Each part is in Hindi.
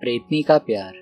प्रेतनी का प्यार।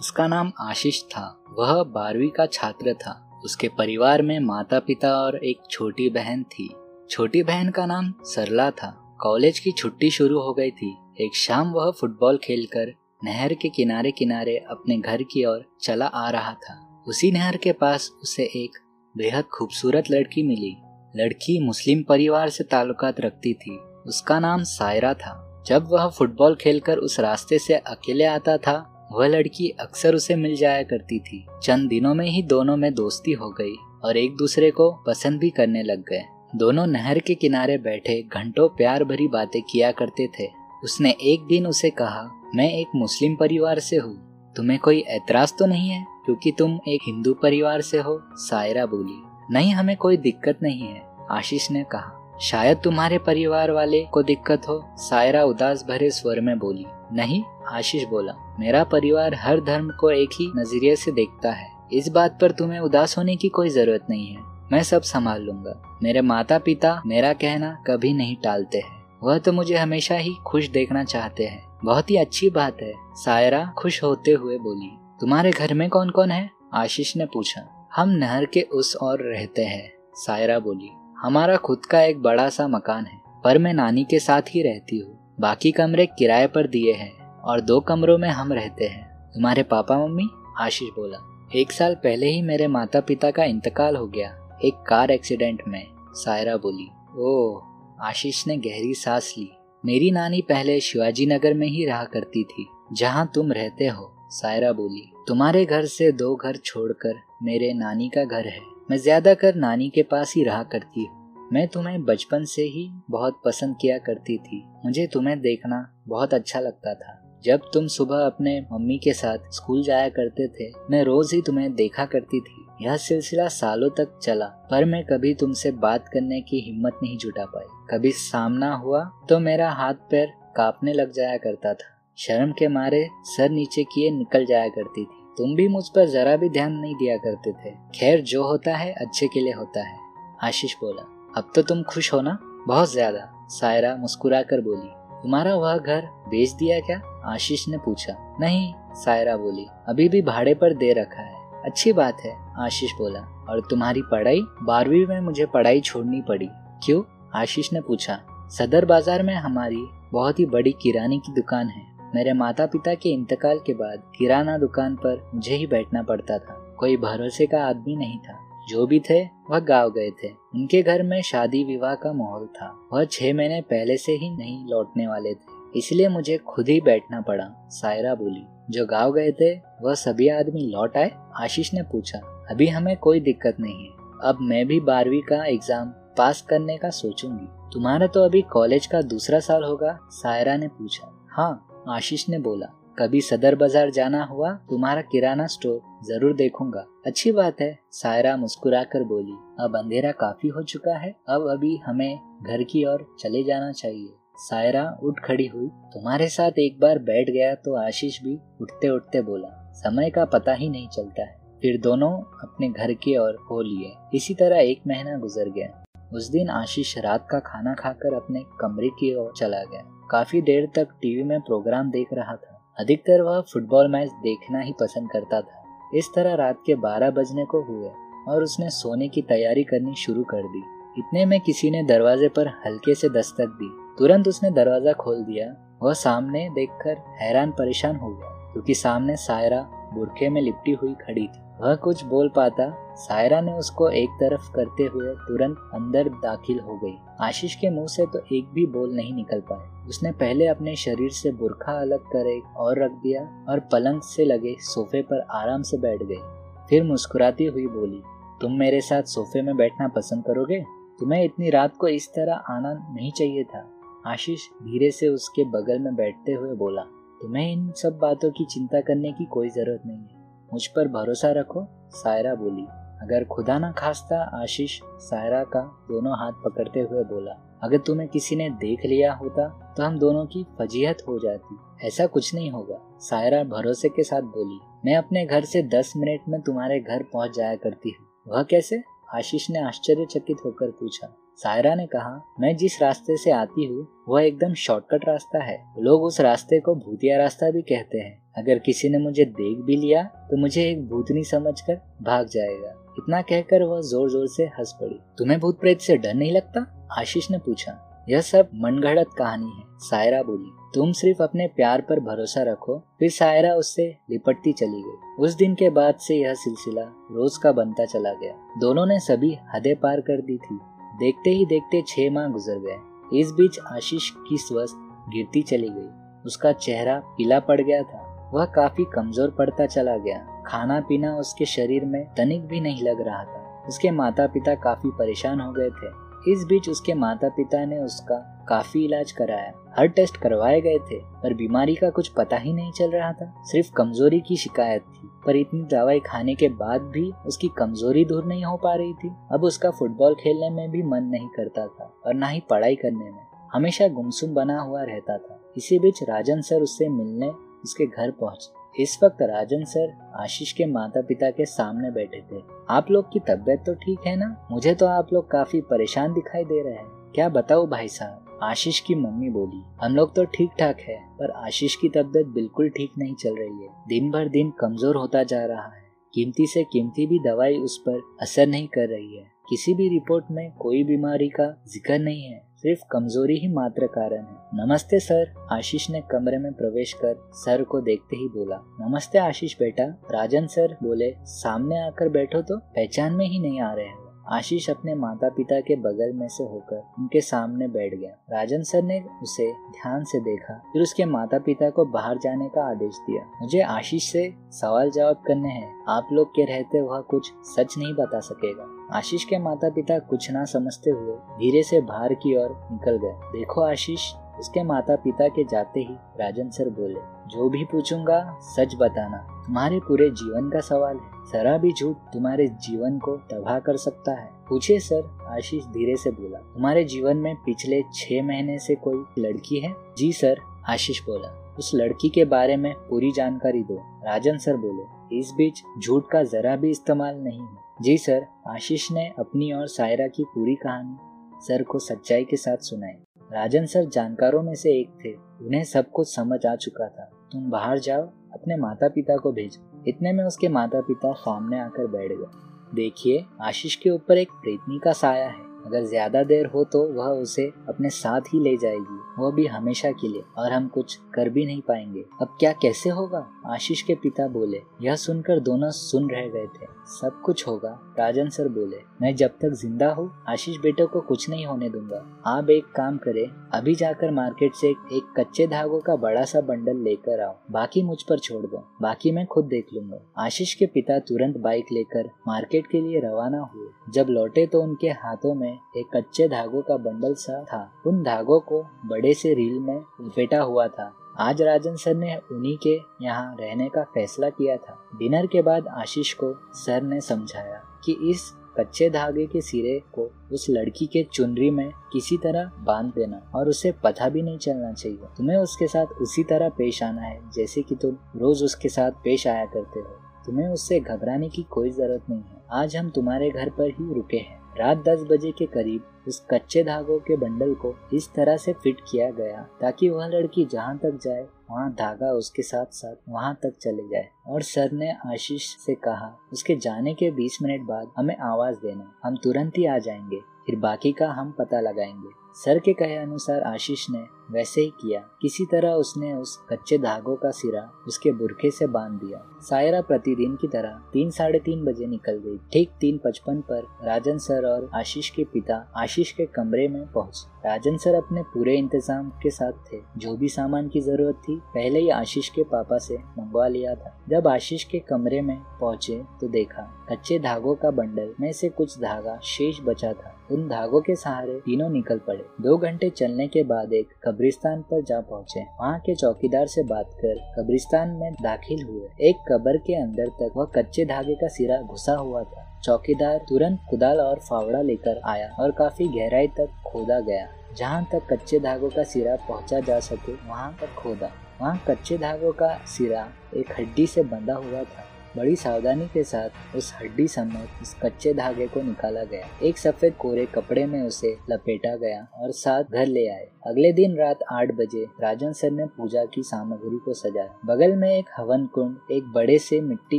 उसका नाम आशीष था। वह बारहवीं का छात्र था। उसके परिवार में माता पिता और एक छोटी बहन थी। छोटी बहन का नाम सरला था। कॉलेज की छुट्टी शुरू हो गई थी। एक शाम वह फुटबॉल खेलकर नहर के किनारे किनारे अपने घर की ओर चला आ रहा था। उसी नहर के पास उसे एक बेहद खूबसूरत लड़की मिली। लड़की मुस्लिम परिवार से ताल्लुकात रखती थी। उसका नाम सायरा था। जब वह फुटबॉल खेलकर उस रास्ते से अकेले आता था, वह लड़की अक्सर उसे मिल जाया करती थी। चंद दिनों में ही दोनों में दोस्ती हो गई और एक दूसरे को पसंद भी करने लग गए। दोनों नहर के किनारे बैठे घंटों प्यार भरी बातें किया करते थे। उसने एक दिन उसे कहा, मैं एक मुस्लिम परिवार से हूँ। तुम्हें कोई एतराज़ तो नहीं है? क्योंकि तुम एक हिंदू परिवार से हो, सायरा बोली। नहीं, हमें कोई दिक्कत नहीं है, आशीष ने कहा। शायद तुम्हारे परिवार वाले को दिक्कत हो, सायरा उदास भरे स्वर में बोली। नहीं, आशीष बोला, मेरा परिवार हर धर्म को एक ही नज़रिए से देखता है। इस बात पर तुम्हें उदास होने की कोई ज़रूरत नहीं है। मैं सब संभाल लूँगा। मेरे माता पिता मेरा कहना कभी नहीं टालते हैं। वह तो मुझे हमेशा ही खुश देखना चाहते हैं। बहुत ही अच्छी बात है, सायरा खुश होते हुए बोली। तुम्हारे घर में कौन कौन है? आशीष ने पूछा। हम नहर के उस ओर रहते हैं, सायरा बोली। हमारा खुद का एक बड़ा सा मकान है, पर मैं नानी के साथ ही रहती हूँ। बाकी कमरे किराए पर दिए हैं और दो कमरों में हम रहते हैं। तुम्हारे पापा मम्मी? आशीष बोला। एक साल पहले ही मेरे माता पिता का इंतकाल हो गया, एक कार एक्सीडेंट में, सायरा बोली। ओह, आशीष ने गहरी सांस ली। मेरी नानी पहले शिवाजी नगर में ही रहा करती थी, जहाँ तुम रहते हो, सायरा बोली। तुम्हारे घर से दो घर छोड़कर मेरे नानी का घर है। मैं ज़्यादा कर नानी के पास ही रहा करती हूँ। मैं तुम्हें बचपन से ही बहुत पसंद किया करती थी। मुझे तुम्हें देखना बहुत अच्छा लगता था। जब तुम सुबह अपने मम्मी के साथ स्कूल जाया करते थे, मैं रोज ही तुम्हें देखा करती थी। यह सिलसिला सालों तक चला, पर मैं कभी तुमसे बात करने की हिम्मत नहीं जुटा पाई। कभी सामना हुआ तो मेरा हाथ पैर कांपने लग जाया करता था। शर्म के मारे सर नीचे किए निकल जाया करती थी। तुम भी मुझ पर जरा भी ध्यान नहीं दिया करते थे। खैर, जो होता है, अच्छे के लिए होता है। आशीष बोला, अब तो तुम खुश हो ना? बहुत ज़्यादा, सायरा मुस्कुरा कर बोली। तुम्हारा वह घर बेच दिया क्या? आशीष ने पूछा। नहीं, सायरा बोली, अभी भी भाड़े पर दे रखा है। अच्छी बात है, आशीष बोला। और तुम्हारी पढ़ाई? बारहवीं में मुझे पढ़ाई छोड़नी पड़ी। क्यों? आशीष ने पूछा। सदर बाज़ार में हमारी बहुत ही बड़ी किराने की दुकान है। मेरे माता पिता के इंतकाल के बाद किराना दुकान पर मुझे ही बैठना पड़ता था। कोई भरोसे का आदमी नहीं था। जो भी थे, वह गाँव गए थे। उनके घर में शादी विवाह का माहौल था। वह छह महीने पहले से ही नहीं लौटने वाले थे। इसलिए मुझे खुद ही बैठना पड़ा, सायरा बोली। जो गाँव गए थे, वह सभी आदमी लौट आए? आशीष ने पूछा। अभी हमें कोई दिक्कत नहीं है। अब मैं भी बारहवीं का एग्ज़ाम पास करने का सोचूँगी। तुम्हारा तो अभी कॉलेज का दूसरा साल होगा, सायरा ने पूछा। हाँ आशीष ने बोला, कभी सदर बाज़ार जाना हुआ तुम्हारा किराना स्टोर ज़रूर देखूँगा। अच्छी बात है, सायरा मुस्कुरा कर बोली, अब अंधेरा काफ़ी हो चुका है, अब अभी हमें घर की ओर चले जाना चाहिए। सायरा उठ खड़ी हुई, तुम्हारे साथ एक बार बैठ गया तो आशीष भी उठते उठते बोला, समय का पता ही नहीं चलता है। फिर दोनों अपने घर की ओर हो लिए। इसी तरह एक महीना गुजर गया। उस दिन आशीष रात का खाना खाकर अपने कमरे की ओर चला गया। काफ़ी देर तक टीवी में प्रोग्राम देख रहा था। अधिकतर वह फुटबॉल मैच देखना ही पसंद करता था। इस तरह रात के 12 बजने को हुए और उसने सोने की तैयारी करनी शुरू कर दी। इतने में किसी ने दरवाजे पर हल्के से दस्तक दी। तुरंत उसने दरवाज़ा खोल दिया। वह सामने देखकर हैरान परेशान हो गया, क्योंकि सामने सायरा बुरखे में लिपटी हुई खड़ी थी। वह कुछ बोल पाता, सायरा ने उसको एक तरफ़ करते हुए तुरंत अंदर दाखिल हो गई। आशीष के मुँह से तो एक भी बोल नहीं निकल पाए उसने पहले अपने शरीर से बुरखा अलग कर एक और रख दिया, और पलंग से लगे सोफे पर आराम से बैठ गई। फिर मुस्कुराती हुई बोली, तुम मेरे साथ सोफे में बैठना पसंद करोगे? तुम्हें इतनी रात को इस तरह आना नहीं चाहिए था। आशीष धीरे से उसके बगल में बैठते हुए बोला तुम्हें इन सब बातों की चिंता करने की कोई ज़रूरत नहीं है। मुझ पर भरोसा रखो, सायरा बोली। अगर खुदा ना खास्ता, आशीष, सायरा का दोनों हाथ पकड़ते हुए बोला, अगर तुम्हें किसी ने देख लिया होता तो हम दोनों की फजीहत हो जाती। ऐसा कुछ नहीं होगा। सायरा भरोसे के साथ बोली, मैं अपने घर से दस मिनट में तुम्हारे घर पहुँच जाया करती हूँ। वह कैसे? आशीष ने आश्चर्यचकित होकर पूछा सायरा ने कहा, मैं जिस रास्ते से आती हूँ, वह एकदम शॉर्टकट रास्ता है। लोग उस रास्ते को भूतिया रास्ता भी कहते हैं। अगर किसी ने मुझे देख भी लिया तो मुझे एक भूतनी समझकर भाग जाएगा। इतना कहकर वह ज़ोर ज़ोर से हंस पड़ी। तुम्हें भूत प्रेत से डर नहीं लगता? आशीष ने पूछा। यह सब मनगढ़ंत कहानी है, सायरा बोली। तुम सिर्फ़ अपने प्यार पर भरोसा रखो, फिर सायरा उससे लिपटती चली गई। उस दिन के बाद से यह सिलसिला रोज का बनता चला गया। दोनों ने सभी हदे पार कर दी थी। देखते ही देखते छह माह गुजर गए। इस बीच आशीष की स्वस्थ गिरती चली गई। उसका चेहरा पीला पड़ गया था। वह काफ़ी कमज़ोर पड़ता चला गया। खाना पीना उसके शरीर में तनिक भी नहीं लग रहा था। उसके माता पिता काफ़ी परेशान हो गए थे। इस बीच उसके माता पिता ने उसका काफ़ी इलाज कराया। हर टेस्ट करवाए गए थे, पर बीमारी का कुछ पता ही नहीं चल रहा था। सिर्फ़ कमज़ोरी की शिकायत थी। पर इतनी दवाई खाने के बाद भी उसकी कमज़ोरी दूर नहीं हो पा रही थी। अब उसका फुटबॉल खेलने में भी मन नहीं करता था और ना ही पढ़ाई करने में। हमेशा गुमसुम बना हुआ रहता था। इसी बीच राजन सर उससे मिलने उसके घर पहुँचे। इस वक्त राजन सर आशीष के माता पिता के सामने बैठे थे। आप लोग की तबीयत तो ठीक है ना? मुझे तो आप लोग काफ़ी परेशान दिखाई दे रहे हैं। क्या बताओ भाई साहब? आशीष की मम्मी बोली, हम लोग तो ठीक ठाक है, पर आशीष की तबीयत बिल्कुल ठीक नहीं चल रही है। दिन भर दिन कमज़ोर होता जा रहा है। कीमती से कीमती भी दवाई उस पर असर नहीं कर रही है। किसी भी रिपोर्ट में कोई बीमारी का ज़िक्र नहीं है। सिर्फ़ कमज़ोरी ही मात्र कारण है। नमस्ते सर। आशीष ने कमरे में प्रवेश कर सर को देखते ही बोला, नमस्ते आशीष बेटा। राजन सर बोले, सामने आकर बैठो तो पहचान में ही नहीं आ रहे हो। आशीष अपने माता पिता के बगल में से होकर उनके सामने बैठ गया। राजन सर ने उसे ध्यान से देखा, फिर उसके माता पिता को बाहर जाने का आदेश दिया। मुझे आशीष से सवाल जवाब करने हैं। आप लोग के रहते वह कुछ सच नहीं बता सकेगा। आशीष के माता पिता कुछ ना समझते हुए धीरे से बाहर की ओर निकल गए। देखो आशीष उसके माता पिता के जाते ही राजन सर बोले, जो भी पूछूँगा, सच बताना। तुम्हारे पूरे जीवन का सवाल है। जरा भी झूठ तुम्हारे जीवन को तबाह कर सकता है। पूछे सर, आशीष धीरे से बोला, तुम्हारे जीवन में पिछले छह महीने से कोई लड़की है? जी सर, आशीष बोला, उस लड़की के बारे में पूरी जानकारी दो। राजन सर बोले, इस बीच झूठ का जरा भी इस्तेमाल नहीं है। जी सर, आशीष ने अपनी और सायरा की पूरी कहानी सर को सच्चाई के साथ सुनाई। राजन सर जानकारों में से एक थे। उन्हें सब कुछ समझ आ चुका था। तुम बाहर जाओ, अपने माता पिता को भेजो। इतने में उसके माता पिता सामने आकर बैठ गए। देखिए, आशीष के ऊपर एक प्रेतनी का साया है। अगर ज़्यादा देर हो तो वह उसे अपने साथ ही ले जाएगी। वो भी हमेशा के लिए, और हम कुछ कर भी नहीं पाएँगे। अब क्या कैसे होगा? आशीष के पिता बोले, यह सुनकर दोनों सुन रह गए थे। सब कुछ होगा, राजन सर बोले। मैं जब तक ज़िंदा हूँ, आशीष बेटे को कुछ नहीं होने दूँगा। आप एक काम करे, अभी जाकर मार्केट से एक कच्चे धागों का बड़ा सा बंडल लेकर आओ। बाकी मुझ पर छोड़ दो। बाकी मैं खुद देख लूँगा। आशीष के पिता तुरंत बाइक लेकर मार्केट के लिए रवाना हुए। जब लौटे तो उनके हाथों में एक कच्चे धागों का बंडल सा था। उन धागों को बड़े से रील में लपेटा हुआ था। आज राजन सर ने उन्हीं के यहाँ रहने का फैसला किया था। डिनर के बाद आशीष को सर ने समझाया कि इस कच्चे धागे के सिरे को उस लड़की के चुनरी में किसी तरह बाँध देना और उसे पता भी नहीं चलना चाहिए। तुम्हें उसके साथ उसी तरह पेश आना है, जैसे कि तुम रोज उसके साथ पेश आया करते हो। तुम्हें उससे घबराने की कोई ज़रूरत नहीं है। आज हम तुम्हारे घर पर ही रुके हैं। रात दस बजे के करीब उस कच्चे धागों के बंडल को इस तरह से फिट किया गया ताकि वह लड़की जहाँ तक जाए, वहाँ धागा उसके साथ साथ वहाँ तक चले जाए। और सर ने आशीष से कहा, उसके जाने के 20 मिनट बाद हमें आवाज़ देना, हम तुरंत ही आ जाएँगे। फिर बाकी का हम पता लगाएँगे। सर के कहे अनुसार आशीष ने वैसे ही किया। किसी तरह उसने उस कच्चे धागों का सिरा उसके बुरखे से बाँध दिया। सायरा प्रतिदिन की तरह तीन साढ़े तीन बजे निकल गई। ठीक तीन पचपन पर राजन सर और आशीष के पिता आशीष के कमरे में पहुँचे। राजन सर अपने पूरे इंतज़ाम के साथ थे। जो भी सामान की ज़रूरत थी, पहले ही आशीष के पापा से मंगवा लिया था। जब आशीष के कमरे में पहुँचे तो देखा कच्चे धागों का बंडल में से कुछ धागा शेष बचा था। उन धागों के सहारे तीनों निकल पड़े। दो घंटे चलने के बाद एक कब्रिस्तान पर जा पहुँचे। वहाँ के चौकीदार से बात कर कब्रिस्तान में दाखिल हुए। एक कब्र के अंदर तक वह कच्चे धागे का सिरा घुसा हुआ था। चौकीदार तुरंत कुदाल और फावड़ा लेकर आया और काफ़ी गहराई तक खोदा गया। जहाँ तक कच्चे धागों का सिरा पहुँचा जा सके, वहाँ तक खोदा। वहाँ कच्चे धागों का सिरा एक हड्डी से बंधा हुआ था। बड़ी सावधानी के साथ उस हड्डी समेत उस कच्चे धागे को निकाला गया। एक सफ़ेद कोरे कपड़े में उसे लपेटा गया और साथ घर ले आए। अगले दिन रात आठ बजे राजन सर ने पूजा की सामग्री को सजाया। बगल में एक हवन कुंड, एक बड़े से मिट्टी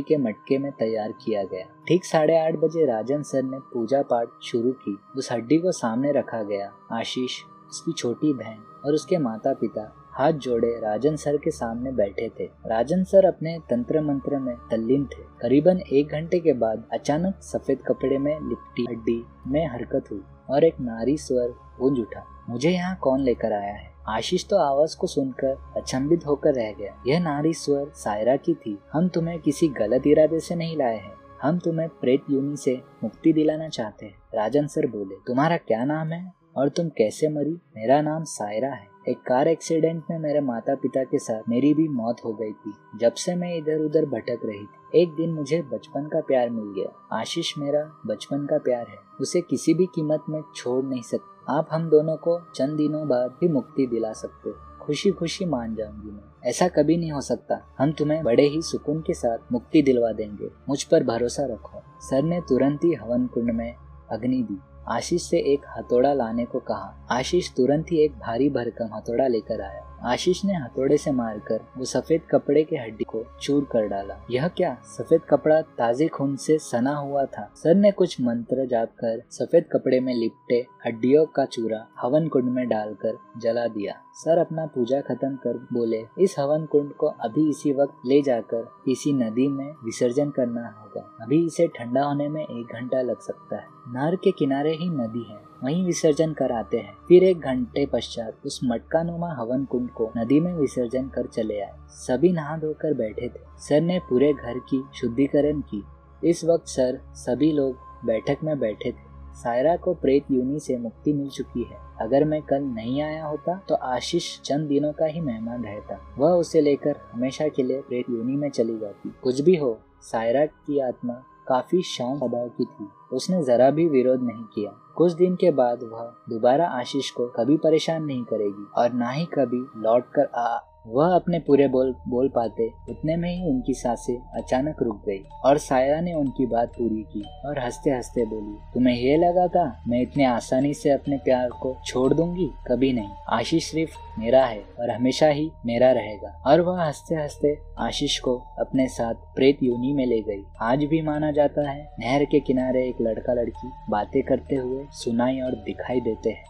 के मटके में तैयार किया गया। ठीक साढ़े आठ बजे राजन सर ने पूजा पाठ शुरू की। उस हड्डी को सामने रखा गया। आशीष, उसकी छोटी बहन और उसके माता पिता हाथ जोड़े राजन सर के सामने बैठे थे। राजन सर अपने तंत्र मंत्र में तल्लीन थे। करीबन एक घंटे के बाद अचानक सफ़ेद कपड़े में लिपटी हड्डी में हरकत हुई और एक नारी स्वर गूंज उठा, मुझे यहाँ कौन लेकर आया है? आशीष तो आवाज़ को सुनकर अचंभित होकर रह गया। यह नारी स्वर सायरा की थी। हम तुम्हें किसी गलत इरादे से नहीं लाए हैं। हम तुम्हें प्रेत यूनि से मुक्ति दिलाना चाहते हैं। राजन सर बोले, तुम्हारा क्या नाम है? और तुम कैसे मरी? मेरा नाम सायरा है। एक कार एक्सीडेंट में मेरे माता पिता के साथ मेरी भी मौत हो गई थी, जब से मैं इधर उधर भटक रही थी। एक दिन मुझे बचपन का प्यार मिल गया। आशीष मेरा बचपन का प्यार है। उसे किसी भी कीमत में छोड़ नहीं सकते। आप हम दोनों को चंद दिनों बाद भी मुक्ति दिला सकते खुशी खुशी मान जाऊँगी मैं। ऐसा कभी नहीं हो सकता। हम तुम्हें बड़े ही सुकून के साथ मुक्ति दिलवा देंगे। मुझ पर भरोसा रखो। सर ने तुरंत ही हवन कुंड में अग्नि दी। आशीष से एक हथौड़ा लाने को कहा। आशीष तुरंत ही एक भारी भरकम हथौड़ा लेकर आया। आशीष ने हथौड़े से मारकर वो सफ़ेद कपड़े के हड्डी को चूर कर डाला। यह क्या? सफ़ेद कपड़ा ताजे खून से सना हुआ था। सर ने कुछ मंत्र जाप कर सफ़ेद कपड़े में लिपटे हड्डियों का चूरा हवन कुंड में डालकर जला दिया। सर अपना पूजा खत्म कर बोले, इस हवन कुंड को अभी इसी वक्त ले जाकर किसी नदी में विसर्जन करना होगा। अभी इसे ठंडा होने में एक घंटा लग सकता है। नहर के किनारे ही नदी है। वहीं विसर्जन कराते हैं। फिर एक घंटे पश्चात उस मटका नुमा हवन कुंड को नदी में विसर्जन कर चले आए। सभी नहा धोकर बैठे थे। सर ने पूरे घर की शुद्धिकरण की। इस वक्त सर, सभी लोग बैठक में बैठे थे। सायरा को प्रेत यूनि से मुक्ति मिल चुकी है। अगर मैं कल नहीं आया होता तो आशीष चंद दिनों का ही मेहमान रहता। वह उसे लेकर हमेशा के लिए प्रेत यूनि में चली जाती। कुछ भी हो, सायरा की आत्मा काफ़ी शांत स्वभाव की थी। उसने जरा भी विरोध नहीं किया। कुछ दिन के बाद वह दोबारा आशीष को कभी परेशान नहीं करेगी और ना ही कभी लौट कर आ वह अपने पूरे बोल बोल पाते, उतने में ही उनकी साँसें अचानक रुक गई और सायरा ने उनकी बात पूरी की और हँसते हँसते बोली, तुम्हें ये लगा था मैं इतने आसानी से अपने प्यार को छोड़ दूँगी? कभी नहीं। आशीष सिर्फ़ मेरा है और हमेशा ही मेरा रहेगा। और वह हँसते हँसते आशीष को अपने साथ प्रेत यूनि में ले गई। आज भी माना जाता है, नहर के किनारे एक लड़का लड़की बातें करते हुए सुनाई और दिखाई देते हैं।